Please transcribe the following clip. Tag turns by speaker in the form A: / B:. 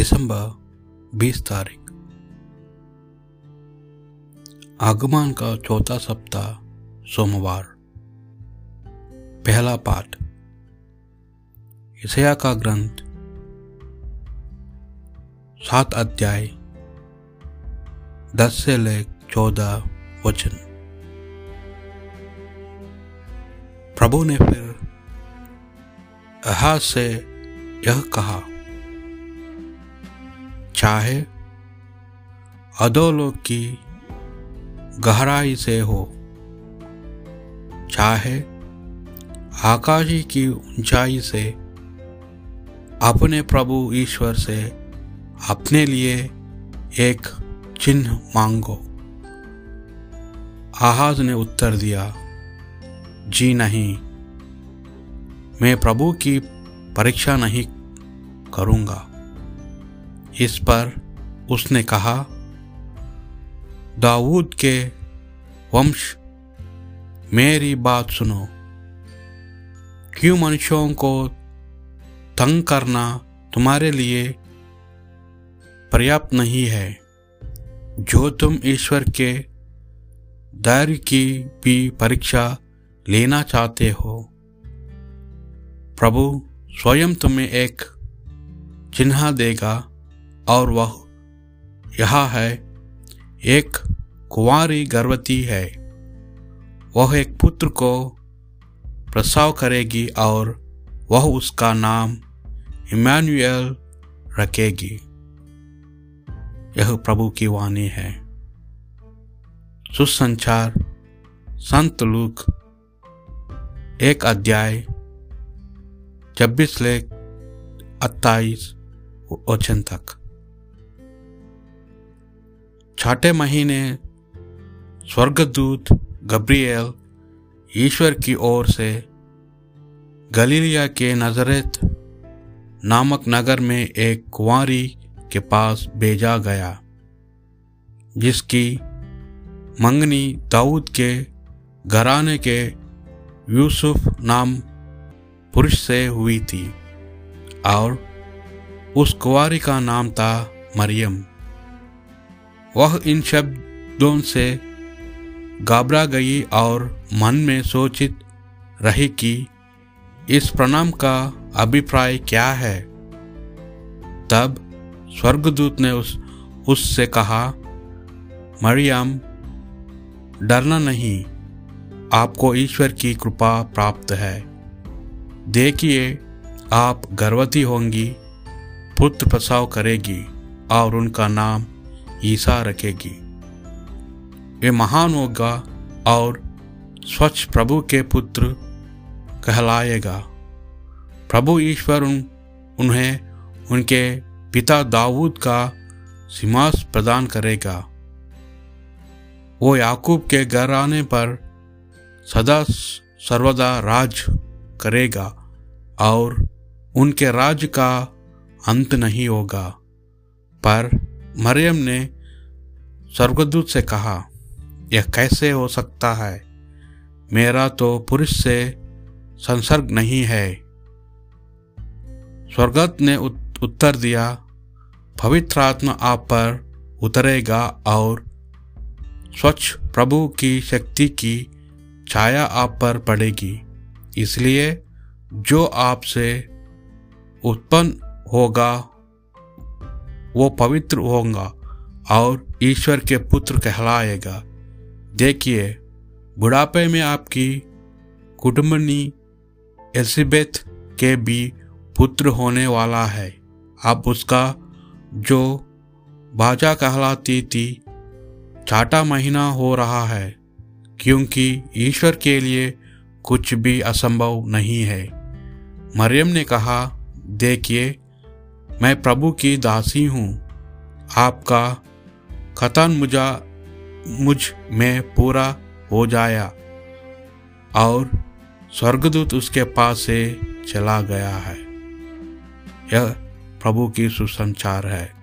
A: दिसंबर 20 तारीख। आगमन का चौथा सप्ताह सोमवार। पहला पाठ। इसया का ग्रंथ। सात अध्याय। दस से ले चौदह वचन। प्रभु ने फिर अहा से यह कहा चाहे अधोलोक की गहराई से हो, चाहे आकाशी की ऊंचाई से, अपने प्रभु ईश्वर से, अपने लिए एक चिन्ह मांगो। आहाज ने उत्तर दिया, जी नहीं, मैं प्रभु की परीक्षा नहीं करूँगा। इस पर उसने कहा, दाऊद के वंश, मेरी बात सुनो। क्यों मनुष्यों को तंग करना तुम्हारे लिए पर्याप्त नहीं है? जो तुम ईश्वर के धैर्य की भी परीक्षा लेना चाहते हो। प्रभु स्वयं तुम्हें एक चिन्ह देगा। और वह यह है। एक कुंवारी गर्भवती है। वह एक पुत्र को प्रसव करेगी और वह उसका नाम इमानुएल रखेगी। यह प्रभु की वाणी है। सुसंचार, संत लूक, एक अध्याय, छब्बीस लेख, अट्ठाईस वचन तक। छठे महीने स्वर्गदूत गब्रियल ईश्वर की ओर से गलीलिया के नजरेत नामक नगर में एक कुंवारी के पास भेजा गया, जिसकी मंगनी दाऊद के घराने के यूसुफ नाम पुरुष से हुई थी और उस कुंवारी का नाम था मरियम। वह इन शब्दों से घबरा गई और मन में सोचित रही कि इस प्रणाम का अभिप्राय क्या है। तब स्वर्गदूत ने उस, उससे कहा, मरियम, डरना नहीं, आपको ईश्वर की कृपा प्राप्त है। देखिए, आप गर्भवती होंगी, पुत्र प्रसाव करेगी और उनका नाम ईसा रखेगी। वे महान होगा और स्वच्छ प्रभु के पुत्र कहलाएगा। प्रभु ईश्वर उन, उन्हें उनके पिता दाऊद का सिमास प्रदान करेगा। वो याकूब के घर आने पर सदा सर्वदा राज करेगा और उनके राज का अंत नहीं होगा। पर मरियम ने स्वर्गदूत से कहा, यह कैसे हो सकता है? मेरा तो पुरुष से संसर्ग नहीं है। स्वर्गत ने उत्तर दिया, पवित्र आत्मा आप पर उतरेगा और स्वच्छ प्रभु की शक्ति की छाया आप पर पड़ेगी। इसलिए जो आपसे उत्पन्न होगा वो पवित्र होगा और ईश्वर के पुत्र कहलाएगा। देखिए, बुढ़ापे में आपकी कुटुंबनी एलिजबेथ के भी पुत्र होने वाला है। अब उसका जो बाजा कहलाती थी, छाटा महीना हो रहा है, क्योंकि ईश्वर के लिए कुछ भी असंभव नहीं है। मरियम ने कहा, देखिए मैं प्रभु की दासी हूँ। आपका खतन मुझा, मुझमें पूरा हो जाया और स्वर्गदूत उसके पास से चला गया है। यह प्रभु की सुसंचार है।